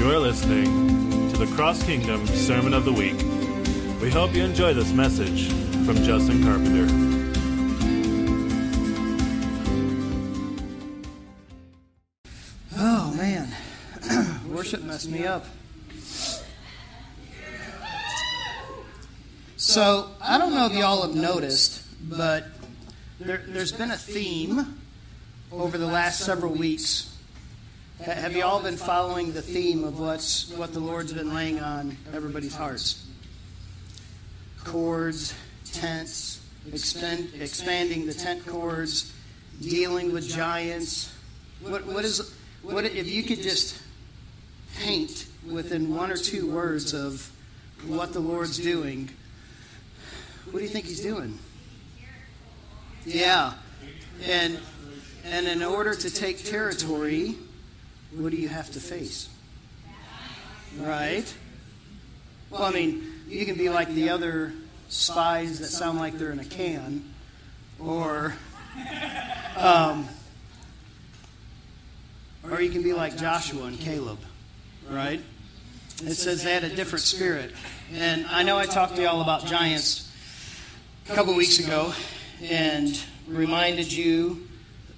You are listening to the Cross Kingdom Sermon of the Week. We hope you enjoy this message from Justin Carpenter. Oh man, worship messed me up. So I don't know if y'all have noticed, but there, there's been a theme over the last several weeks. Ha- Have you all been following the theme of what's what the Lord's been laying on everybody's hearts? Chords, tents, expand, expanding the tent cords, dealing with giants. What, what is what if you could just paint within one or two words of what the Lord's doing? What do you think He's doing? Yeah, and and in order to take territory, what do you have to face? Right? Well, I mean, you can be like the other spies that sound like they're in a can, or um, or you can be like Joshua and Caleb, right? It says they had a different spirit. And I know I talked to y'all about giants a couple weeks ago and reminded you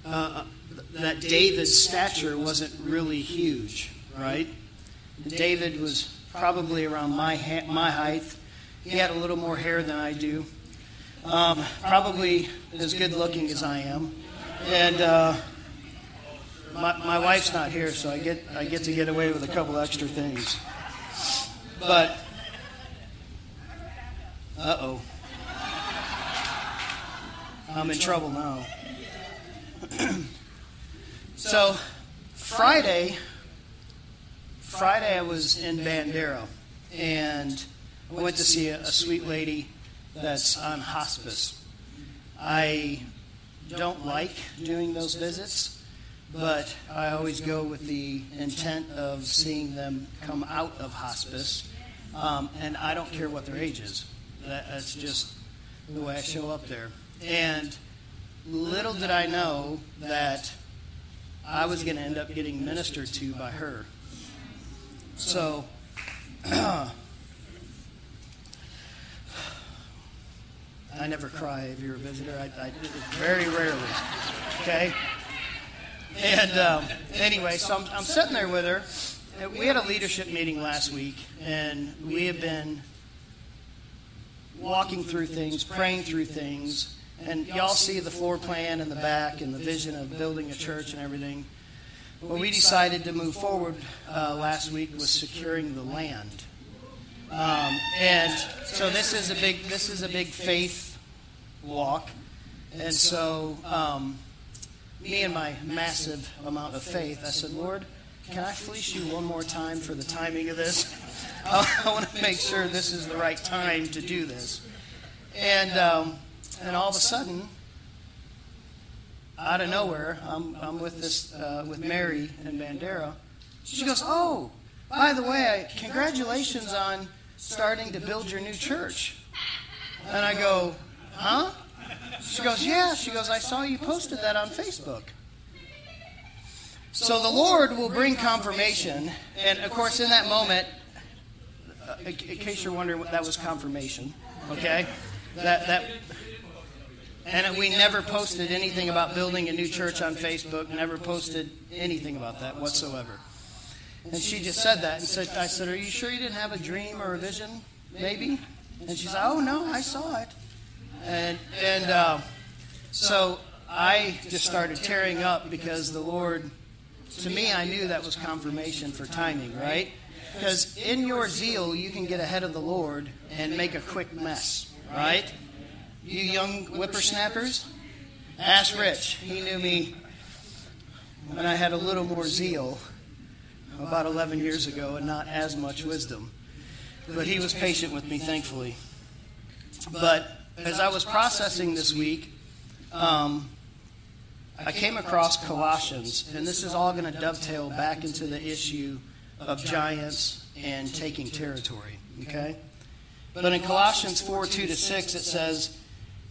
uh, that David's stature wasn't really huge, right? David was probably around my, ha- my height. He had a little more hair than I do. Um, probably as good looking as I am. And uh, my, my wife's not here, so I get, I get to get away with a couple extra things. But, uh oh. I'm in trouble now. so, Friday, Friday I was in Bandera, and I went to see a, a sweet lady that's on hospice. I don't like doing those visits, but I always go with the intent of seeing them come out of hospice, um, and I don't care what their age is. That, that's just the way I show up there. And little did I know that I was going to end up getting ministered to by her. So, I never cry if you're a visitor. I, I very rarely. Okay. And um, anyway, so I'm, I'm sitting there with her. We had a leadership meeting last week, and we have been walking through things, praying through things, and y'all see the floor plan in the back and the vision of building a church and everything. Well, we decided to move forward uh, last week with securing the land, um, and so this is a big this is a big faith walk, and so um, me and my massive amount of faith, I said, Lord, can I fleece you one more time for the timing of this? I want to make sure this is the right time to do this, and um, and all of a sudden out of nowhere, I'm, I'm with this uh, with Mary and Bandera, She goes, Oh, by the way, congratulations on starting to build your new church. And I go, Huh? She goes, Yeah. She goes, I saw you posted that on Facebook. So the Lord will bring confirmation. And of course, in that moment, uh, in case you're wondering, that was confirmation. Okay? That, that, and we never posted anything about building a new church on Facebook, never posted anything about that whatsoever. And she just said that. And said, I said, Are you sure you didn't have a dream or a vision? Maybe? And she said, Oh, no, I saw it. And, and uh, so I just started tearing up because the Lord, to me, I knew that was confirmation for timing, right? Because in your zeal, you can get ahead of the Lord and make a quick mess, right? You young whippersnappers, ask Rich. He knew me when I had a little more zeal about 11 years ago and not as much wisdom. But he was patient with me, thankfully. But as I was processing this week, um, I came across Colossians, and this is all going to dovetail back into the issue of giants and taking territory. Okay? But in Colossians 4 2 to 6, it says,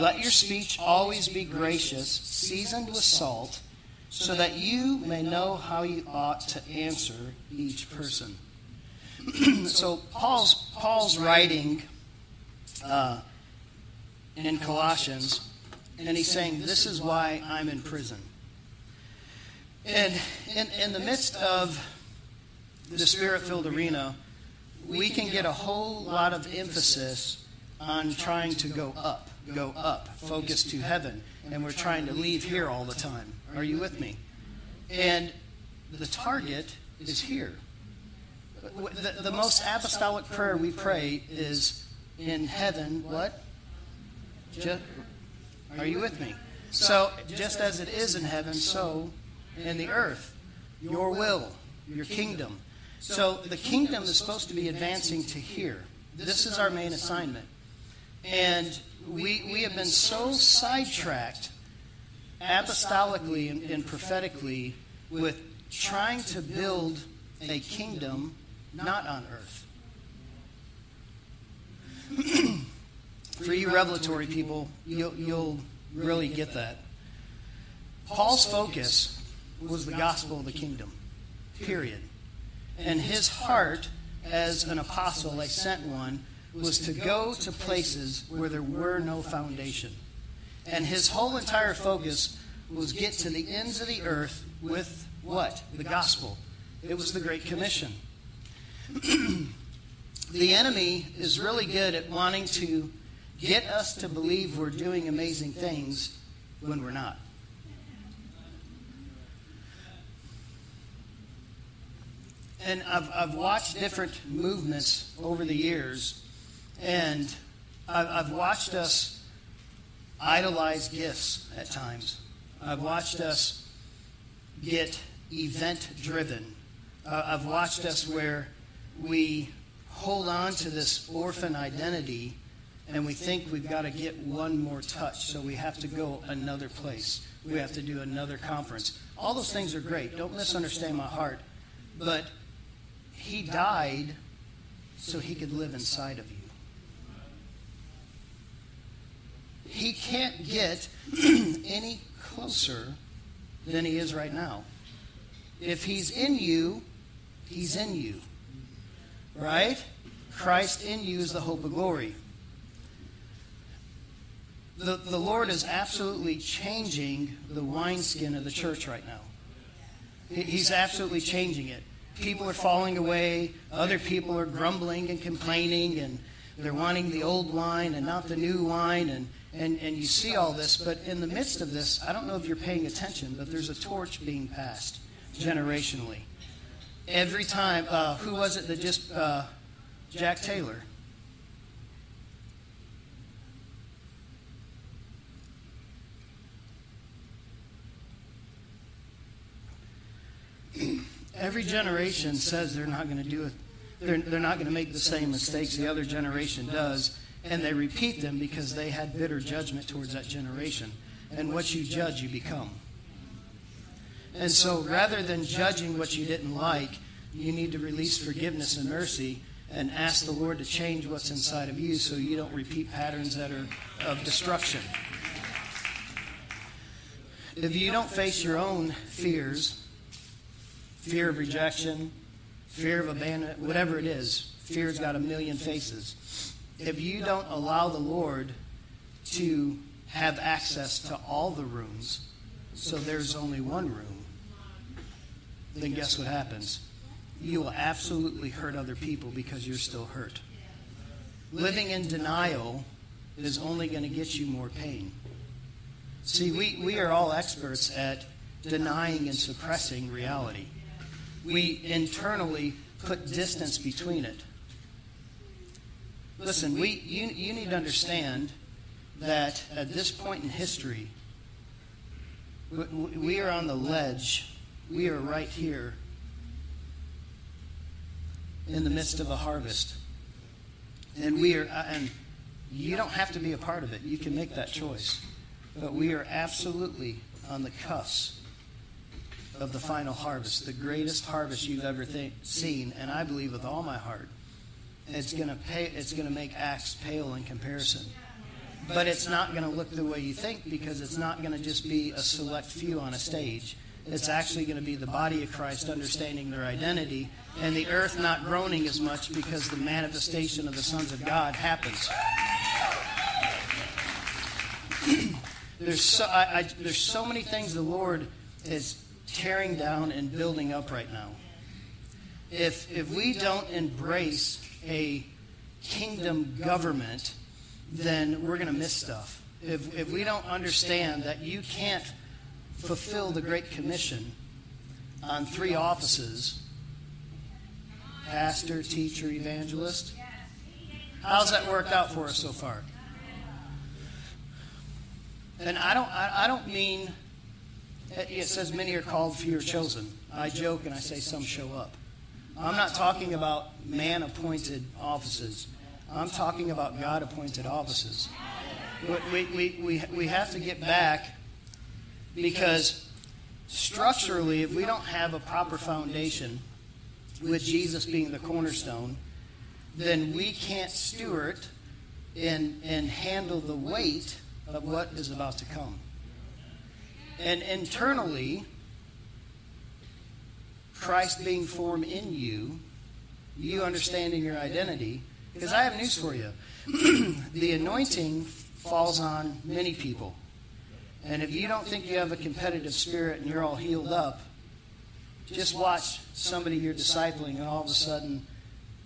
Let your speech always be gracious, seasoned with salt, so that you may know how you ought to answer each person. so Paul's Paul's writing uh, in Colossians, and he's saying, This is why I'm in prison. And in, in the midst of the spirit filled arena, we can get a whole lot of emphasis on trying to go up, go up, focus to heaven. And we're trying to leave here all the time. Are you with me? And the target is here. The, the most apostolic prayer we pray is in heaven, what? Just, are you with me? So, just as it is in heaven, so in the earth. Your will, your kingdom. So, the kingdom is supposed to be advancing to here. This is our main assignment. And we, we have been so sidetracked apostolically and, and prophetically with trying to build a kingdom not on earth. For you revelatory people, you'll, you'll really get that. Paul's focus was the gospel of the kingdom, period. And his heart as an apostle, a sent one, was to go to places where there were no foundation. And his whole entire focus was get to the ends of the earth with what? The gospel. It was the Great Commission. the enemy is really good at wanting to get us to believe we're doing amazing things when we're not. And I've, I've watched different movements over the years, and I've, watched us idolize gifts at times. I've watched us get event driven. Uh, I've watched us where we hold on to this orphan identity and we think we've got to get one more touch, so we have to go another place. We have to do another conference. All those things are great. Don't misunderstand my heart. But he died so he could live inside of you. He can't get any closer than he is right now. If he's in you, he's in you. Right? Christ in you is the hope of glory. The, the Lord is absolutely changing the wineskin of the church right now. He's absolutely changing it. People are falling away. Other people are grumbling and complaining, and they're wanting the old wine and not the new wine. And, and, and you see all this. But in the midst of this, I don't know if you're paying attention, but there's a torch being passed generationally. every time, uh, who was it that just, uh, Jack Taylor? Every generation says they're not going to do it. They're, they're not going to make the same mistakes the other generation does, and they repeat them because they had bitter judgment towards that generation. And what you judge, you become. And so rather than judging what you didn't like, you need to release forgiveness and mercy and ask the Lord to change what's inside of you so you don't repeat patterns that are of destruction. If you don't face your own fears, fear of rejection, fear of abandonment, whatever it is, fear's got a million faces. If you don't allow the Lord to have access to all the rooms, so there's only one room, then guess what happens? You will absolutely hurt other people because you're still hurt. Living in denial is only going to get you more pain. See, we, we are all experts at denying and suppressing reality. We internally put distance between it. Listen, we, you, you need to understand that at this point in history, we are on the ledge we are right here in the midst of a harvest. And we are, uh, and you don't have to be a part of it. You can make that choice. But we are absolutely on the cusp of the final harvest, the greatest harvest you've ever th- seen, and I believe with all my heart. It's going to pay. It's going to make Acts pale in comparison. But it's not going to look the way you think because it's not going to just be a select few on a stage. It's actually going to be the body of Christ understanding their identity and the earth not groaning as much because the manifestation of the sons of God happens. there's, so, I, I, there's so many things the Lord is tearing down and building up right now. If, if we don't embrace a kingdom government, then we're going to miss stuff. If, if we don't understand that you can't fulfill the Great Commission on three offices pastor, teacher, evangelist. How's that worked out for us so far? And I don't, I, I don't mean, it says many are called, few are chosen. I joke and I say some show up. I'm not talking about man appointed offices. I'm talking about God appointed offices. We, we, we, we have to get back because structurally, if we don't have a proper foundation, with Jesus being the cornerstone, then we can't steward and, and handle the weight of what is about to come. And internally, Christ being formed in you, you understanding your identity, because I have news for you. the anointing falls on many people. And if you don't think you have a competitive spirit and you're all healed up, just watch somebody you're discipling and all of a sudden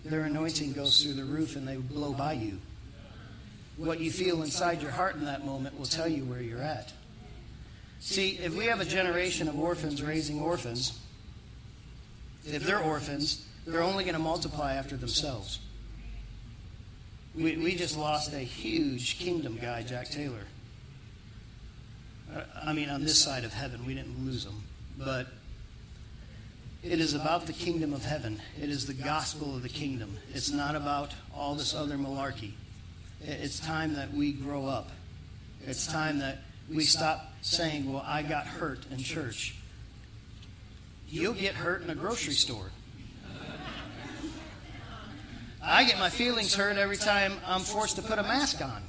their anointing goes through the roof and they blow by you. What you feel inside your heart in that moment will tell you where you're at. See, if we have a generation of orphans raising orphans, if they're orphans, they're only going to multiply after themselves. We, we just lost a huge kingdom guy, Jack Taylor. I mean, on this side of heaven, we didn't lose him. But it is about the kingdom of heaven. It is the gospel of the kingdom. It's not about all this other malarkey. It's time that we grow up. It's time that we stop saying, well, I got hurt in church. You'll get hurt in a grocery store. I get my feelings hurt every time I'm forced to put a mask on.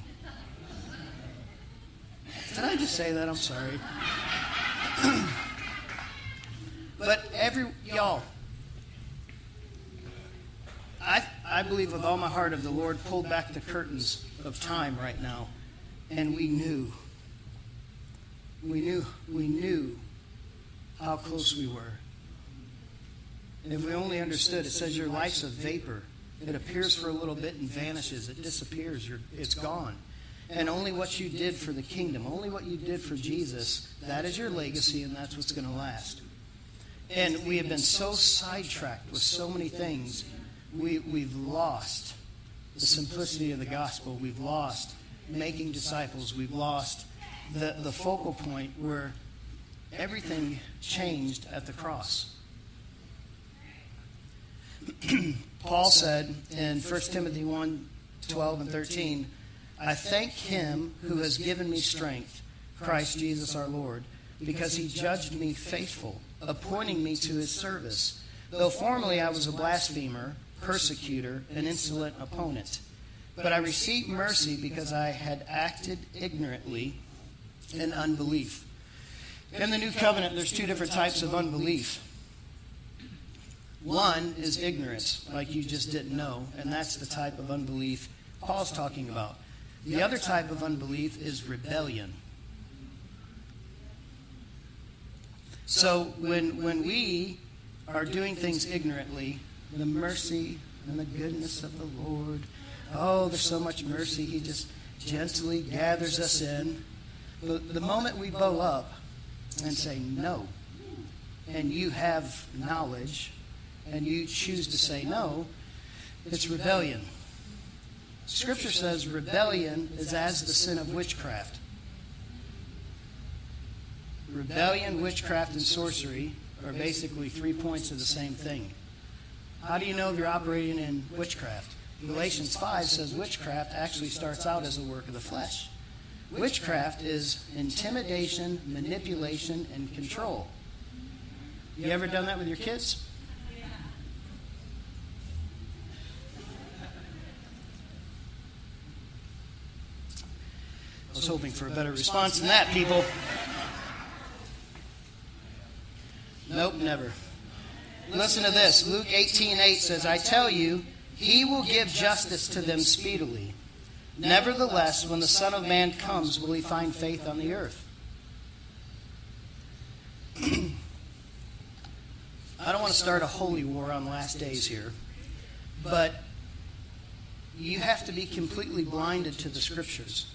Did I just say that? I'm sorry. but every y'all, I I believe with all my heart of the Lord pulled back the curtains of time right now, and we knew. We knew we knew how close we were. And if we only understood, it says your life's a vapor. It appears for a little bit and vanishes. It disappears. You're, it's gone. And only what you did for the kingdom, only what you did for Jesus, that is your legacy and that's what's going to last. And we have been so sidetracked with so many things, we, we've lost the simplicity of the gospel. We've lost making disciples. We've lost the, the focal point where everything changed at the cross. Paul said in 1 Timothy 1 12 and 13, I thank him who has given me strength, Christ Jesus our Lord, because he judged me faithful, appointing me to his service. Though formerly I was a blasphemer, persecutor, an insolent opponent. But I received mercy because I had acted ignorantly in unbelief. In the new covenant, there's two different types of unbelief. One is ignorance, like you just didn't know, and that's the type of unbelief Paul's talking about. The other type of unbelief is rebellion. So when, when we are doing things ignorantly, the mercy and the goodness of the Lord, oh, there's so much mercy. He just gently gathers us in. But the moment we bow up and say no, and you have knowledge, and you choose to say no, it's rebellion. Scripture says rebellion is as the sin of witchcraft. Rebellion, witchcraft, and sorcery are basically three points of the same thing. How do you know if you're operating in witchcraft? Galatians 5 says witchcraft actually starts out as a work of the flesh. Witchcraft is intimidation, manipulation, and control. You ever done that with your kids? Was hoping for a better response than that, people. Nope, never. Listen to this. Luke 18 8 says, I tell you, he will give justice to them speedily. Nevertheless, when the Son of Man comes, will he find faith on the earth? I don't want to start a holy war on last days here, but you have to be completely blinded to the scriptures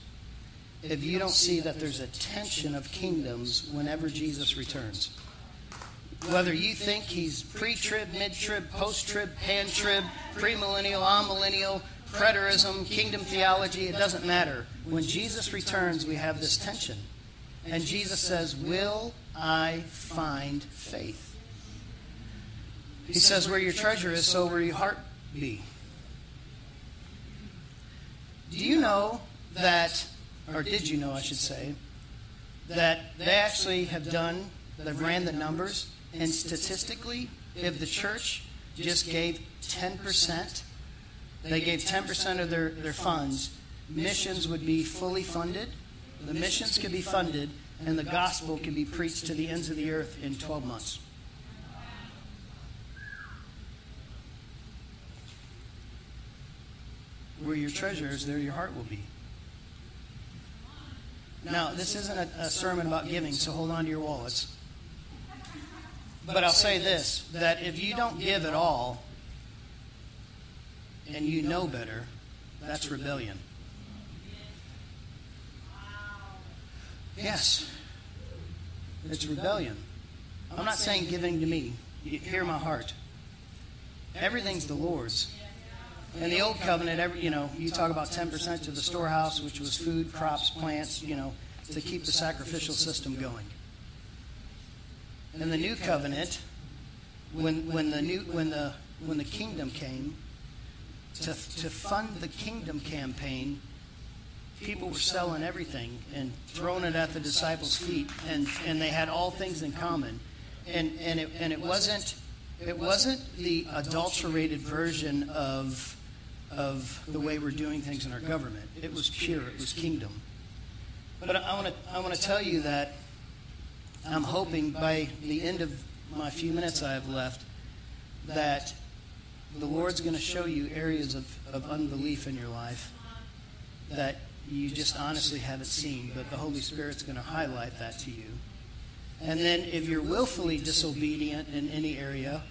if you don't see that there's a tension of kingdoms whenever Jesus returns. Whether you think he's pre trib, mid trib, post trib, pan trib, premillennial, amillennial, preterism, kingdom theology, it doesn't matter. When Jesus returns, we have this tension. And Jesus says, Will I find faith? He says, Where your treasure is, so will your heart be. Do you know that or did you know, I should say, that they actually have done, they've ran the numbers, and statistically, if the church just gave 10%, they gave 10% of their, their funds, missions would be fully funded, the missions could be funded, and the gospel could be preached to the ends of the earth in 12 months. Where your treasure is, there your heart will be. Now, this isn't a, a sermon about giving, so hold on to your wallets. But I'll say this that if you don't give at all and you know better, that's rebellion. Yes, it's rebellion. I'm not saying giving to me. hear my heart. Everything's the Lord's. In the old covenant, every, you know, you talk about 10% to the storehouse, which was food, crops, plants, you know, to keep the sacrificial system going. In the new covenant, when, when, the, new, when, the, when the kingdom came, to, to fund the kingdom campaign, people were selling everything and throwing it at the disciples' feet, and, and they had all things in common. And, and, it, and it, wasn't, it wasn't the adulterated version of of the way we're doing things in our government. It was pure, it was kingdom. But I want to I want to tell you that I'm hoping by the end of my few minutes I have left that the Lord's going to show you areas of, of unbelief in your life that you just honestly haven't seen, but the Holy Spirit's going to highlight that to you. And then if you're willfully disobedient in any area,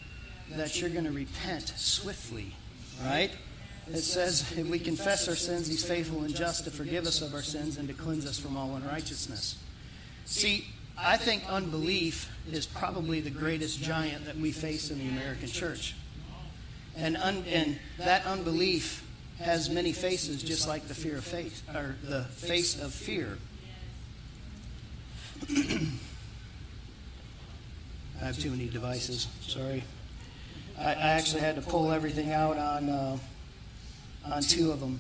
that you're going to repent swiftly, right? It says, if we confess our sins, he's faithful and just to forgive us of our sins and to cleanse us from all unrighteousness. See, I think unbelief is probably the greatest giant that we face in the American church. And, un, and that unbelief has many faces, just like the fear of faith, or the face of fear. I have too many devices. Sorry. I, I actually had to pull everything out on uh, on two of them.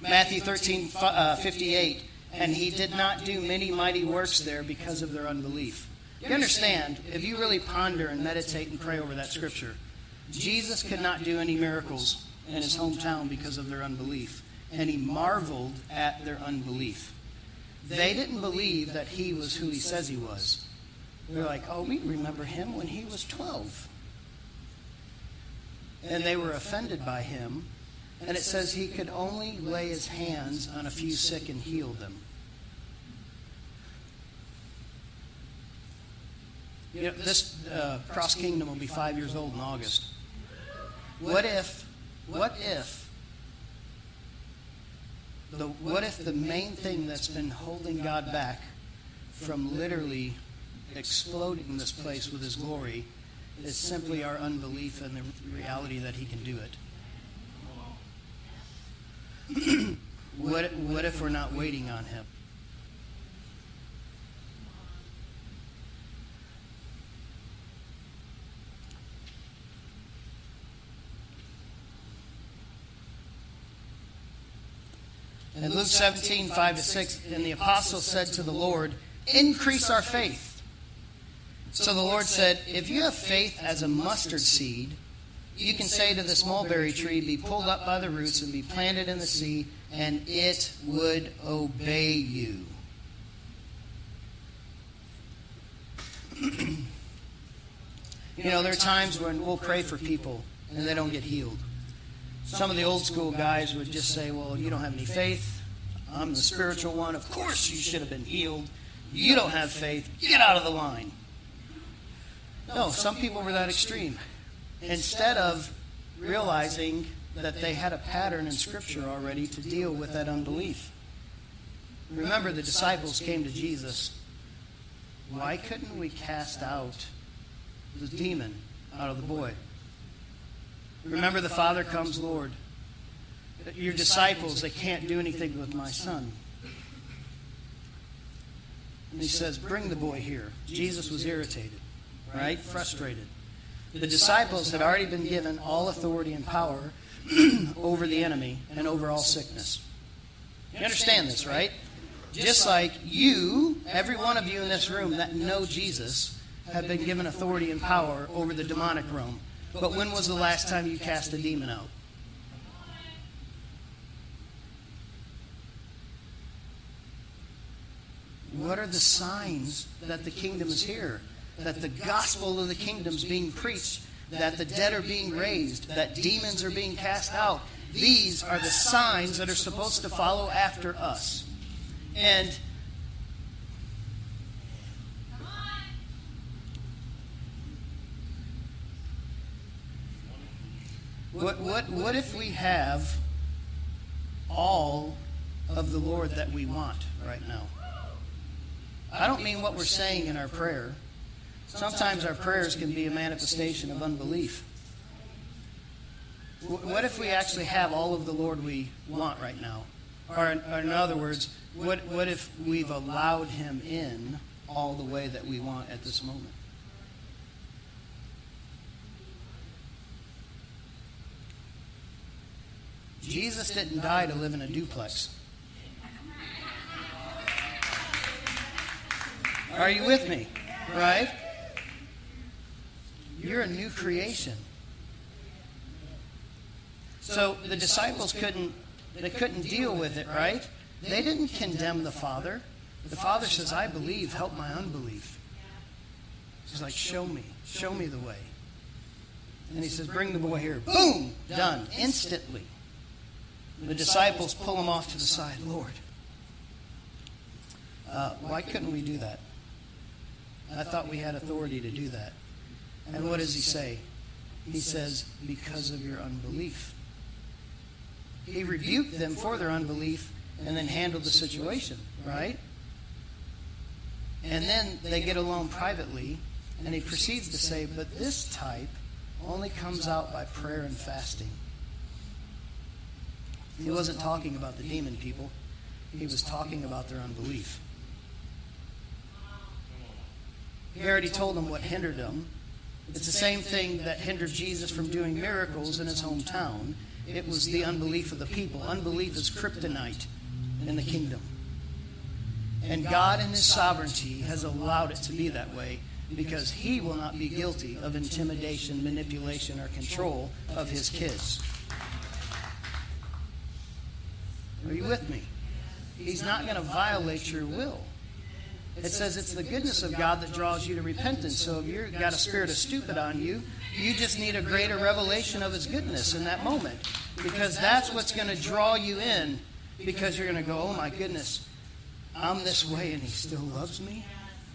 Matthew 13, uh, 58. And he did not do many mighty works there because of their unbelief. You understand, if you really ponder and meditate and pray over that scripture, Jesus could not do any miracles in his hometown because of their unbelief. And he marveled at their unbelief. They didn't believe that he was who he says he was. They're like, oh, we remember him when he was 12. And they were offended by him and it says he could only lay his hands on a few sick and heal them. You know, this uh, Cross Kingdom will be five years old in August. What if, what if, the, what if the main thing that's been holding God back from literally exploding this place with His glory is simply our unbelief in the reality that He can do it? What, what if we're not waiting on Him? In Luke 17, 5 to 6, and the apostle said to the Lord, Increase our faith. So the Lord said, If you have faith as a mustard seed, you can say to this mulberry tree, Be pulled up by the roots and be planted in the sea, and it would obey you. you know, there are times when we'll pray for people and they don't get healed. Some of the old school guys would just say, Well, you don't have any faith. I'm the spiritual one. Of course you should have been healed. You don't have faith. Get out of the line. No, some people were that extreme instead of realizing that they had a pattern in Scripture already to deal with that unbelief. Remember, the disciples came to Jesus. Why couldn't we cast out the demon out of the boy? Remember, the Father comes, Lord. Your disciples, they can't do anything with my son. And he says, Bring the boy here. Jesus was irritated, right? Frustrated. The disciples had already been given all authority and power over the enemy and over all sickness. You understand this, right? Just like you, every one of you in this room that know Jesus, have been given authority and power over the demonic realm. But when was the last time you cast a demon out? What are the signs that the kingdom is here? That the gospel of the kingdom is being preached, that the dead are being raised, that demons are being cast out. These are the signs that are supposed to follow after us. And what, what, what if we have all of the Lord that we want right now? I don't mean what we're saying in our prayer. Sometimes our prayers can be a manifestation of unbelief. What if we actually have all of the Lord we want right now? Or in, or in other words, what, what if we've allowed Him in all the way that we want at this moment? Jesus didn't die to live in a duplex. Are you with me? Right? You're a new creation. So the disciples couldn't they couldn't deal with it, right? They didn't condemn the Father. The Father says, I believe, help my unbelief. He's like, Show me, show me the way. And he says, Bring the boy here. Boom! Done. Instantly. The disciples pull him off to the side. Lord, uh, why couldn't we do that? I thought we had authority to do that. And what does he say? He says, because of your unbelief. He rebuked them for their unbelief and then handled the situation, right? And then they get alone privately, and he proceeds to say, But this type only comes out by prayer and fasting. He wasn't talking about the demon people, he was talking about their unbelief. He already told them what hindered them. It's the same thing that hindered Jesus from doing miracles in his hometown. It was the unbelief of the people. Unbelief is kryptonite in the kingdom. And God, in His sovereignty, has allowed it to be that way because He will not be guilty of intimidation, manipulation, or control of His kids. Are you with me? He's not going to violate your will. It says it's the goodness of God that draws you to repentance. So if you've got a spirit of stupid on you, you just need a greater revelation of His goodness in that moment. Because that's what's going to draw you in. Because you're going to go, oh my goodness, I'm this way and He still loves me.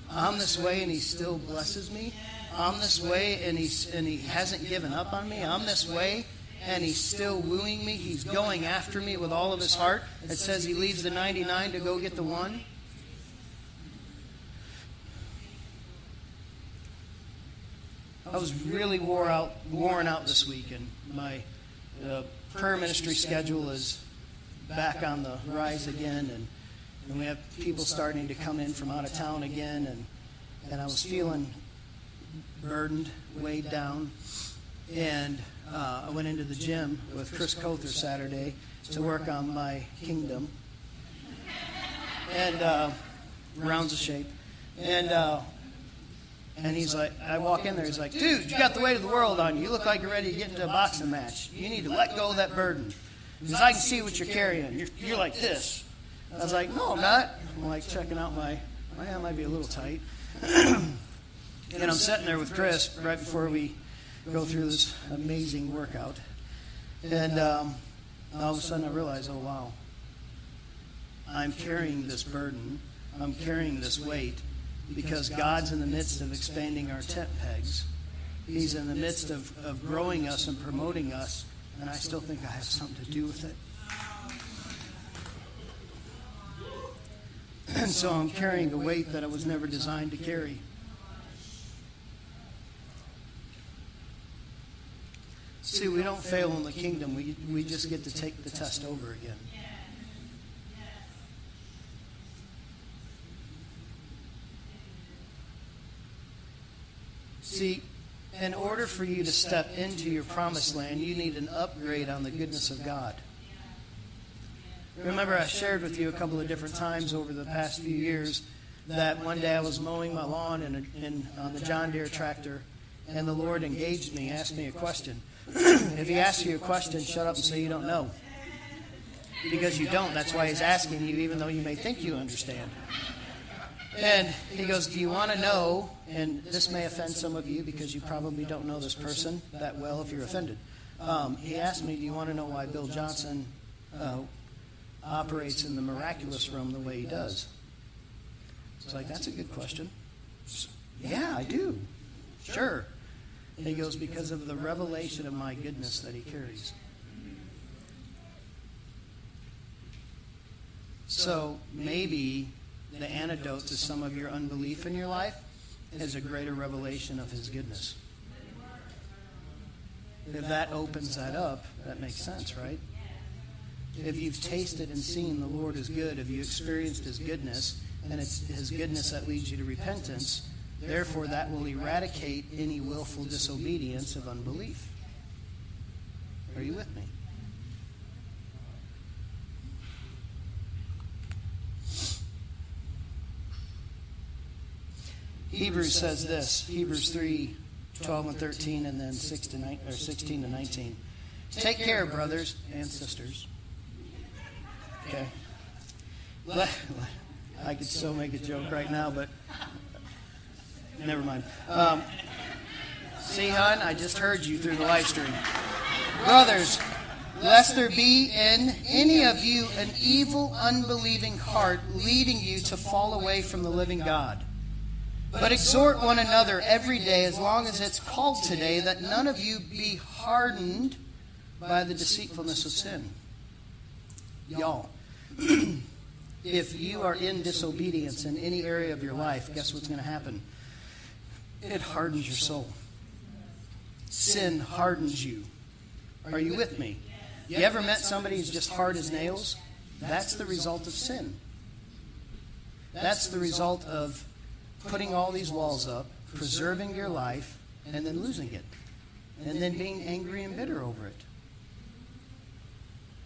I'm this way and He still blesses me. I'm this way and, he's, and He hasn't given up on me. I'm this way and He's still wooing me. He's going after me with all of His heart. It says He leaves the 99 to go get the one. I was really wore out, worn out this week, and my uh, prayer ministry schedule is back on the rise again, and, and we have people starting to come in from out of town again, and and I was feeling burdened, weighed down, and uh, I went into the gym with Chris Cother Saturday to work on my kingdom and uh, rounds of shape, and. And he's like, I walk in there, he's like, dude, you got the weight of the world on you. You look like you're ready to get into a boxing match. You need to let go of that burden. Because I can see what you're carrying. You're, you're like this. I was like, no, I'm not. I'm like checking out my, my hand might be a little tight. and I'm sitting there with Chris right before we go through this amazing workout. And um, all of a sudden I realize, oh, wow. I'm carrying this burden. I'm carrying this weight because God's in the midst of expanding our tent pegs. He's in the midst of, of growing us and promoting us, and I still think I have something to do with it. And so I'm carrying a weight that I was never designed to carry. See, we don't fail in the kingdom. We, we just get to take the test over again. See, in order for you to step into your promised land, you need an upgrade on the goodness of God. Remember, I shared with you a couple of different times over the past few years that one day I was mowing my lawn in, a, in on the John Deere tractor, and the Lord engaged me, asked me a question. if He asks you a question, shut up and say you don't know. Because you don't. That's why He's asking you, even though you may think you understand. And he goes, Do you want to know? And this may offend some of you because you probably don't know this person that well if you're offended. Um, he asked me, Do you want to know why Bill Johnson uh, operates in the miraculous realm the way he does? It's like, That's a good question. Yeah, I do. Sure. And he goes, Because of the revelation of my goodness that he carries. So maybe the antidote to some of your unbelief in your life is a greater revelation of His goodness. If that opens that up, that makes sense, right? If you've tasted and seen the Lord is good, if you experienced His goodness, and it's His goodness that leads you to repentance, therefore that will eradicate any willful disobedience of unbelief. Are you with me? Hebrews says this Hebrews 3 12 and 13, and then 6 to 9, or 16 to 19. Take care, brothers and sisters. Okay. I could so make a joke right now, but never mind. Um, see, hon, I just heard you through the live stream. Brothers, lest there be in any of you an evil, unbelieving heart leading you to fall away from the living God. But exhort one another every day, as long as it's called today, that none of you be hardened by the deceitfulness of sin. Y'all. if you are in disobedience in any area of your life, guess what's going to happen? It hardens your soul. Sin hardens you. Are you with me? You ever met somebody who's just hard as nails? That's the result of sin. That's the result of putting all these walls up, preserving your life, and then losing it. And then being angry and bitter over it.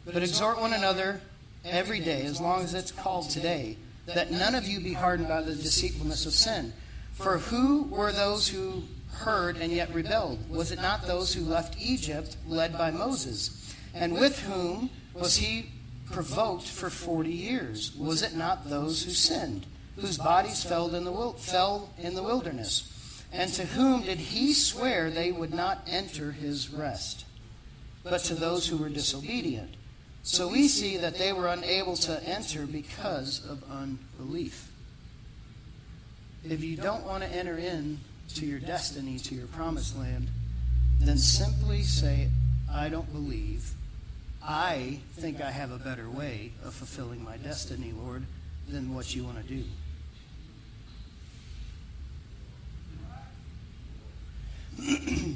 But exhort one another every day, as long as it's called today, that none of you be hardened by the deceitfulness of sin. For who were those who heard and yet rebelled? Was it not those who left Egypt, led by Moses? And with whom was he provoked for forty years? Was it not those who sinned, whose bodies fell in the, fell in the wilderness? And to whom did he swear they would not enter his rest? But to those who were disobedient. So we see that they were unable to enter because of unbelief. If you don't want to enter in to your destiny, to your promised land, then simply say, I don't believe. I think I have a better way of fulfilling my destiny, Lord, than what you want to do.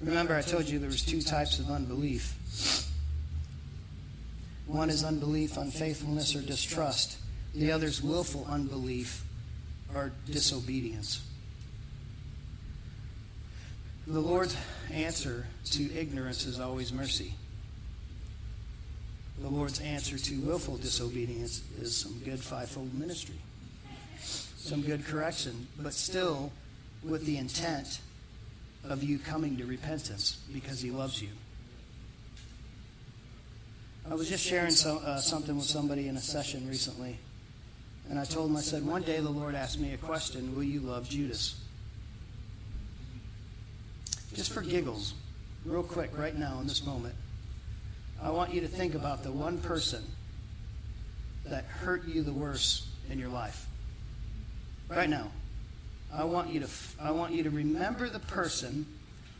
Remember, I told you there was two types of unbelief. One is unbelief, unfaithfulness, or distrust. The other is willful unbelief or disobedience. The Lord's answer to ignorance is always mercy. The Lord's answer to willful disobedience is some good fivefold ministry, some good correction, but still with the intent of you coming to repentance because He loves you. I was just sharing so, uh, something with somebody in a session recently, and I told him, I said, one day the Lord asked me a question Will you love Judas? Just for giggles, real quick, right now in this moment, I want you to think about the one person that hurt you the worst in your life. Right now. I want you to I want you to remember the person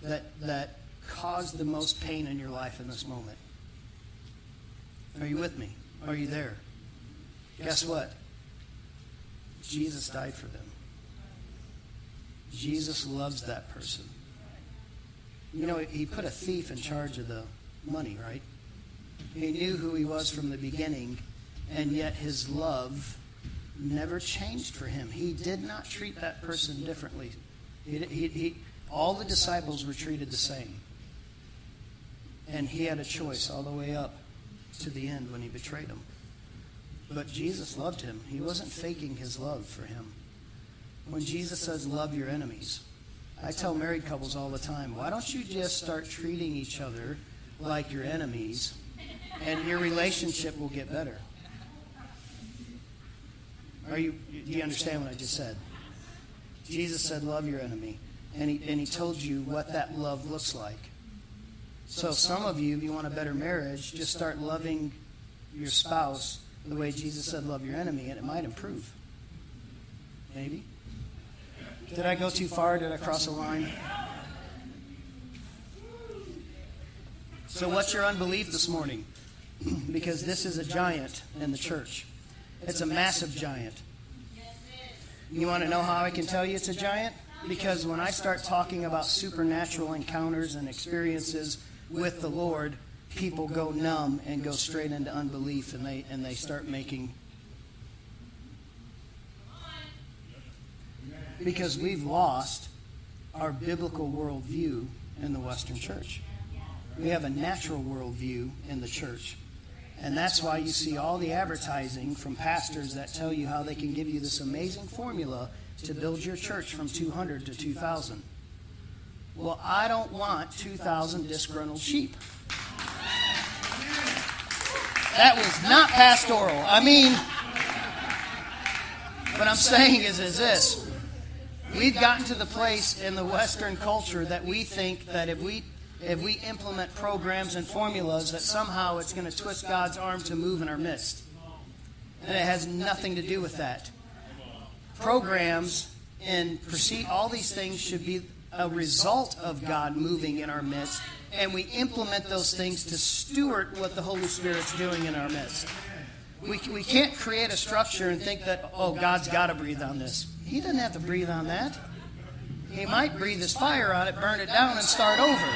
that that caused the most pain in your life in this moment. Are you with me? Are you there? Guess what? Jesus died for them. Jesus loves that person. You know, he put a thief in charge of the money, right? He knew who he was from the beginning, and yet his love never changed for him. He did not treat that person differently. He, he, he, all the disciples were treated the same. And he had a choice all the way up to the end when he betrayed him. But Jesus loved him. He wasn't faking his love for him. When Jesus says, Love your enemies, I tell married couples all the time, why don't you just start treating each other like your enemies and your relationship will get better? Are you, do you understand what I just said? Jesus said, Love your enemy. And he, and he told you what that love looks like. So, some of you, if you want a better marriage, just start loving your spouse the way Jesus said, Love your enemy, and it might improve. Maybe. Did I go too far? Did I cross a line? So, what's your unbelief this morning? because this is a giant in the church. It's a massive giant. You want to know how I can tell you it's a giant? Because when I start talking about supernatural encounters and experiences with the Lord, people go numb and go straight into unbelief and they and they start making because we've lost our biblical worldview in the Western church. We have a natural worldview in the church. And that's why you see all the advertising from pastors that tell you how they can give you this amazing formula to build your church from 200 to 2,000. Well, I don't want 2,000 disgruntled sheep. That was not pastoral. I mean, what I'm saying is, is this. We've gotten to the place in the Western culture that we think that if we if we implement programs and formulas that somehow it's going to twist God's arm to move in our midst. And it has nothing to do with that. Programs and proceed all these things should be a result of God moving in our midst, and we implement those things to steward what the Holy Spirit's doing in our midst. We, we can't create a structure and think that, oh, God's got to breathe on this. He doesn't have to breathe on that. He might breathe his fire on it, burn it down, and start over.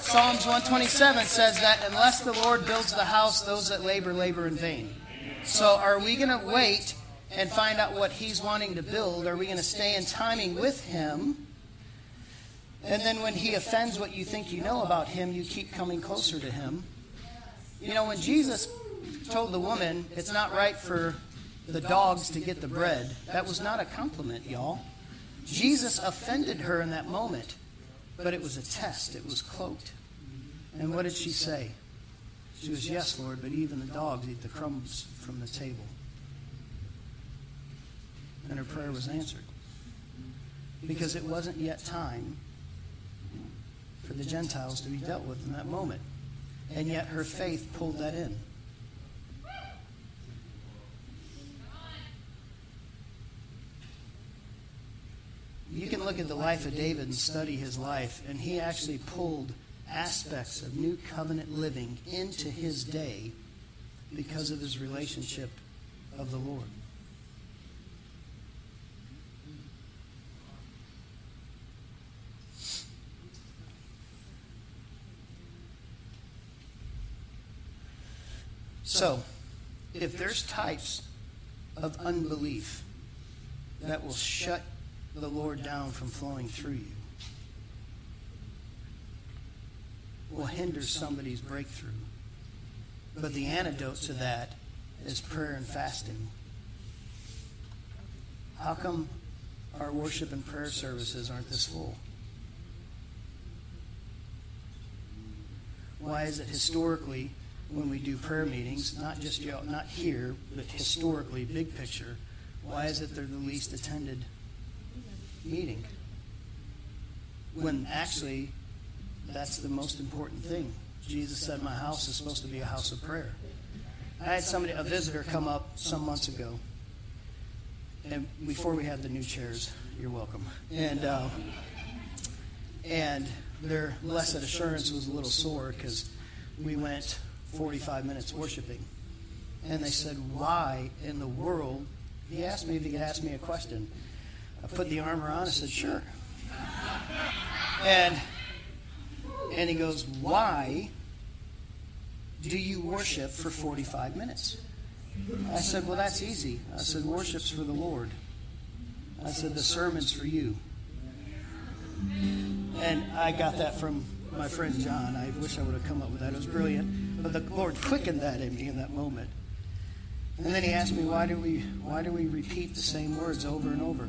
Psalms 127 says that unless the Lord builds the house, those that labor, labor in vain. So are we going to wait and find out what he's wanting to build? Are we going to stay in timing with him? And then when he offends what you think you know about him, you keep coming closer to him. You know, when Jesus told the woman, it's not right for the dogs to get the bread, that was not a compliment, y'all. Jesus offended her in that moment, but it was a test. It was cloaked. And what did she say? She was, Yes, Lord, but even the dogs eat the crumbs from the table. And her prayer was answered. Because it wasn't yet time for the Gentiles to be dealt with in that moment. And yet her faith pulled that in. You can look at the life of David and study his life, and he actually pulled aspects of new covenant living into his day because of his relationship of the Lord. So, if there's types of unbelief that will shut the Lord down from flowing through you, will hinder somebody's breakthrough. But the antidote to that is prayer and fasting. How come our worship and prayer services aren't this full? Why is it historically when we do prayer meetings, not just not here, but historically, big picture, why is it they're the least attended meeting? When actually that's the most important thing. Jesus said, My house is supposed to be a house of prayer. I had somebody, a visitor, come up some months ago, and before we had the new chairs, you're welcome. And uh, and their blessed assurance was a little sore because we went 45 minutes worshiping, and they said, "Why in the world?" He asked me if he could ask me a question. I put the armor on. I said, "Sure." And and he goes, Why do you worship for 45 minutes? I said, Well, that's easy. I said, Worship's for the Lord. I said, The sermon's for you. And I got that from my friend John. I wish I would have come up with that. It was brilliant. But the Lord quickened that in me in that moment. And then he asked me, why do we why do we repeat the same words over and over?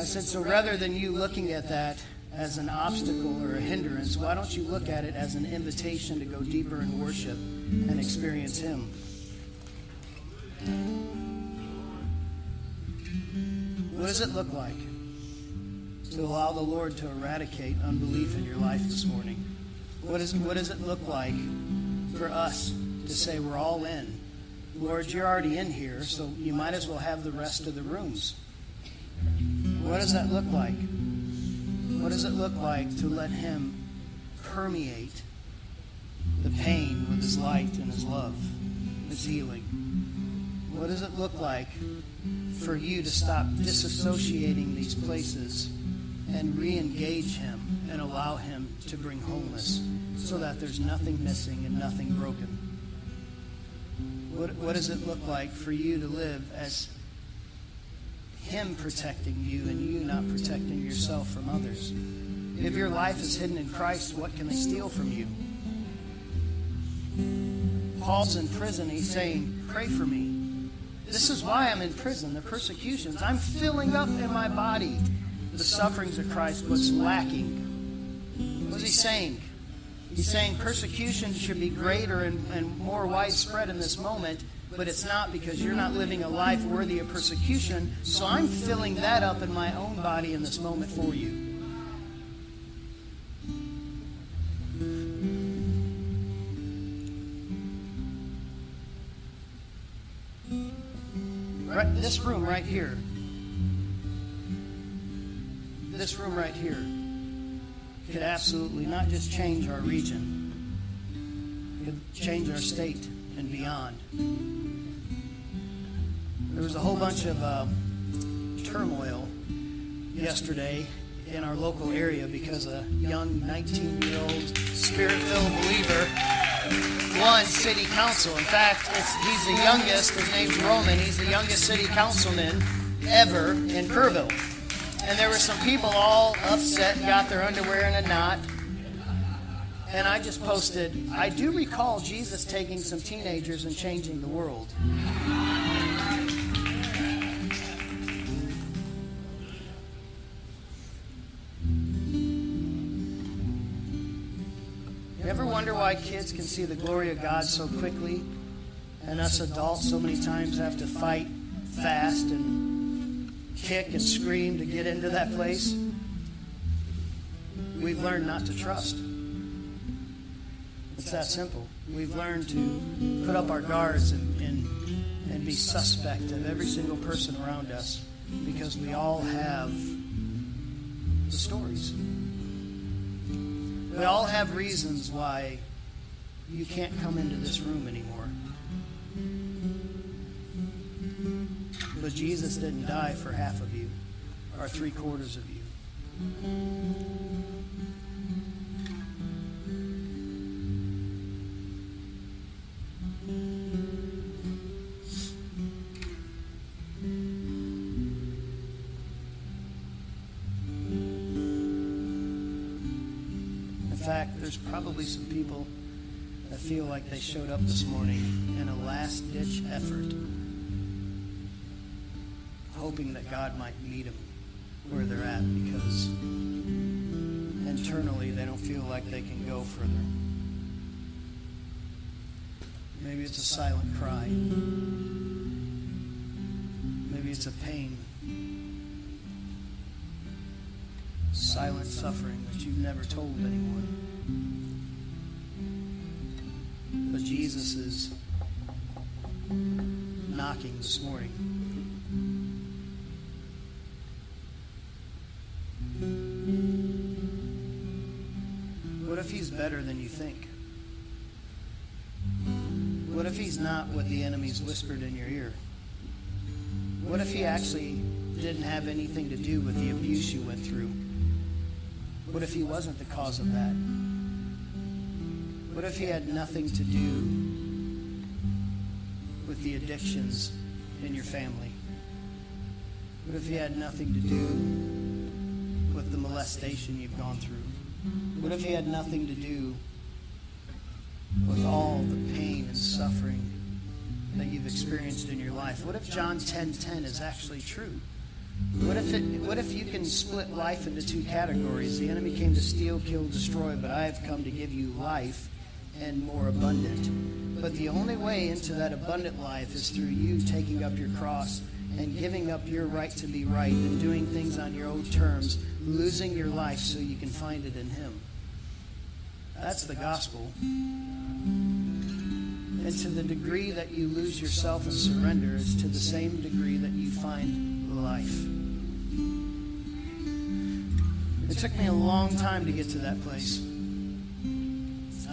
I said, so rather than you looking at that as an obstacle or a hindrance, why don't you look at it as an invitation to go deeper in worship and experience Him? What does it look like to allow the Lord to eradicate unbelief in your life this morning? What, is, what does it look like for us to say we're all in? Lord, you're already in here, so you might as well have the rest of the rooms. What does that look like? What does it look like to let Him permeate the pain with His light and His love, His healing? What does it look like for you to stop disassociating these places and re engage Him and allow Him to bring wholeness so that there's nothing missing and nothing broken? What, what does it look like for you to live as him protecting you and you not protecting yourself from others. If your life is hidden in Christ, what can they steal from you? Paul's in prison. He's saying, Pray for me. This is why I'm in prison, the persecutions. I'm filling up in my body. the sufferings of Christ, what's lacking. What's he saying? He's saying persecution should be greater and, and more widespread in this moment, but it's not because you're not living a life worthy of persecution. So I'm filling that up in my own body in this moment for you. Right, this room right here. This room right here could absolutely not just change our region, it could change our state and beyond. There was a whole bunch of uh, turmoil yesterday in our local area because a young 19 year old spirit filled believer won city council. In fact, he's the youngest, his name's Roman, he's the youngest city councilman ever in Kerrville. And there were some people all upset and got their underwear in a knot. And I just posted, I do recall Jesus taking some teenagers and changing the world. You ever wonder why kids can see the glory of God so quickly, and us adults so many times have to fight fast and kick and scream to get into that place, we've learned not to trust. It's that simple. We've learned to put up our guards and, and, and be suspect of every single person around us because we all have the stories. We all have reasons why you can't come into this room anymore. But Jesus didn't die for half of you or three quarters of you. Fact, there's probably some people that feel like they showed up this morning in a last ditch effort hoping that God might meet them where they're at because internally they don't feel like they can go further. Maybe it's a silent cry. Maybe it's a pain. Silent suffering that you've never told anyone. But Jesus is knocking this morning. What if he's better than you think? What if he's not what the enemy's whispered in your ear? What if he actually didn't have anything to do with the abuse you went through? What if he wasn't the cause of that? What if he had nothing to do with the addictions in your family? What if he had nothing to do with the molestation you've gone through? What if he had nothing to do with all the pain and suffering that you've experienced in your life? What if John 10:10 10, 10 is actually true? What if it what if you can split life into two categories? The enemy came to steal, kill, destroy, but I have come to give you life and more abundant. But the only way into that abundant life is through you taking up your cross and giving up your right to be right and doing things on your own terms, losing your life so you can find it in Him. That's the gospel. And to the degree that you lose yourself and surrender is to the same degree that you find life. It took me a long time to get to that place.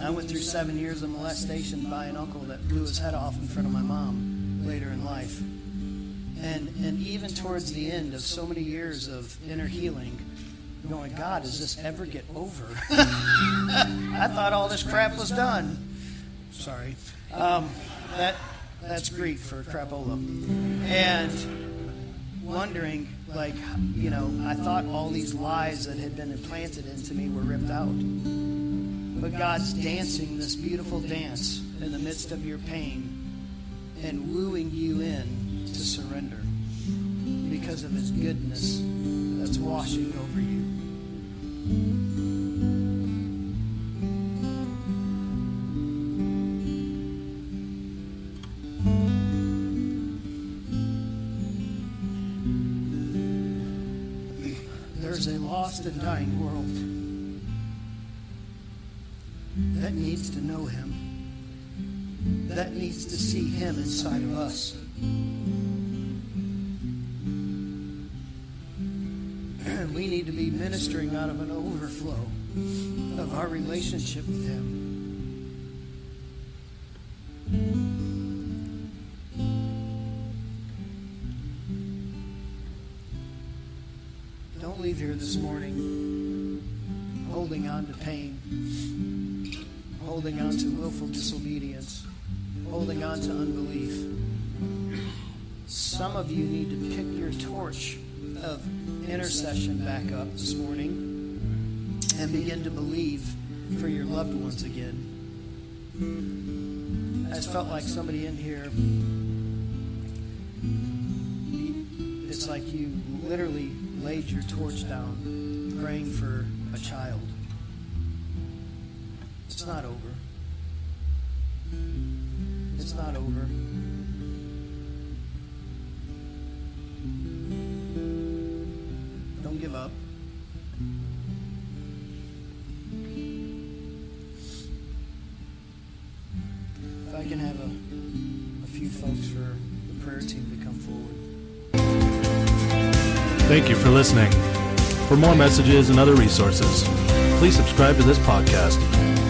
I went through seven years of molestation by an uncle that blew his head off in front of my mom later in life. And, and even towards the end of so many years of inner healing, going, God, does this ever get over? I thought all this crap was done. Sorry. Um, that, that's Greek for crapola. And wondering, like, you know, I thought all these lies that had been implanted into me were ripped out. But God's dancing this beautiful dance in the midst of your pain and wooing you in to surrender because of his goodness that's washing over you. There's a lost and dying world needs to know him, that needs to see him inside of us. And we need to be ministering out of an overflow of our relationship with him. Don't leave here this morning holding on to pain, holding on to willful disobedience, holding on to unbelief. Some of you need to pick your torch of intercession back up this morning and begin to believe for your loved ones again. I felt like somebody in here, it's like you literally laid your torch down praying for a child. It's not over. It's not over. Don't give up. If I can have a, a few folks for the prayer team to come forward. Thank you for listening. For more messages and other resources, please subscribe to this podcast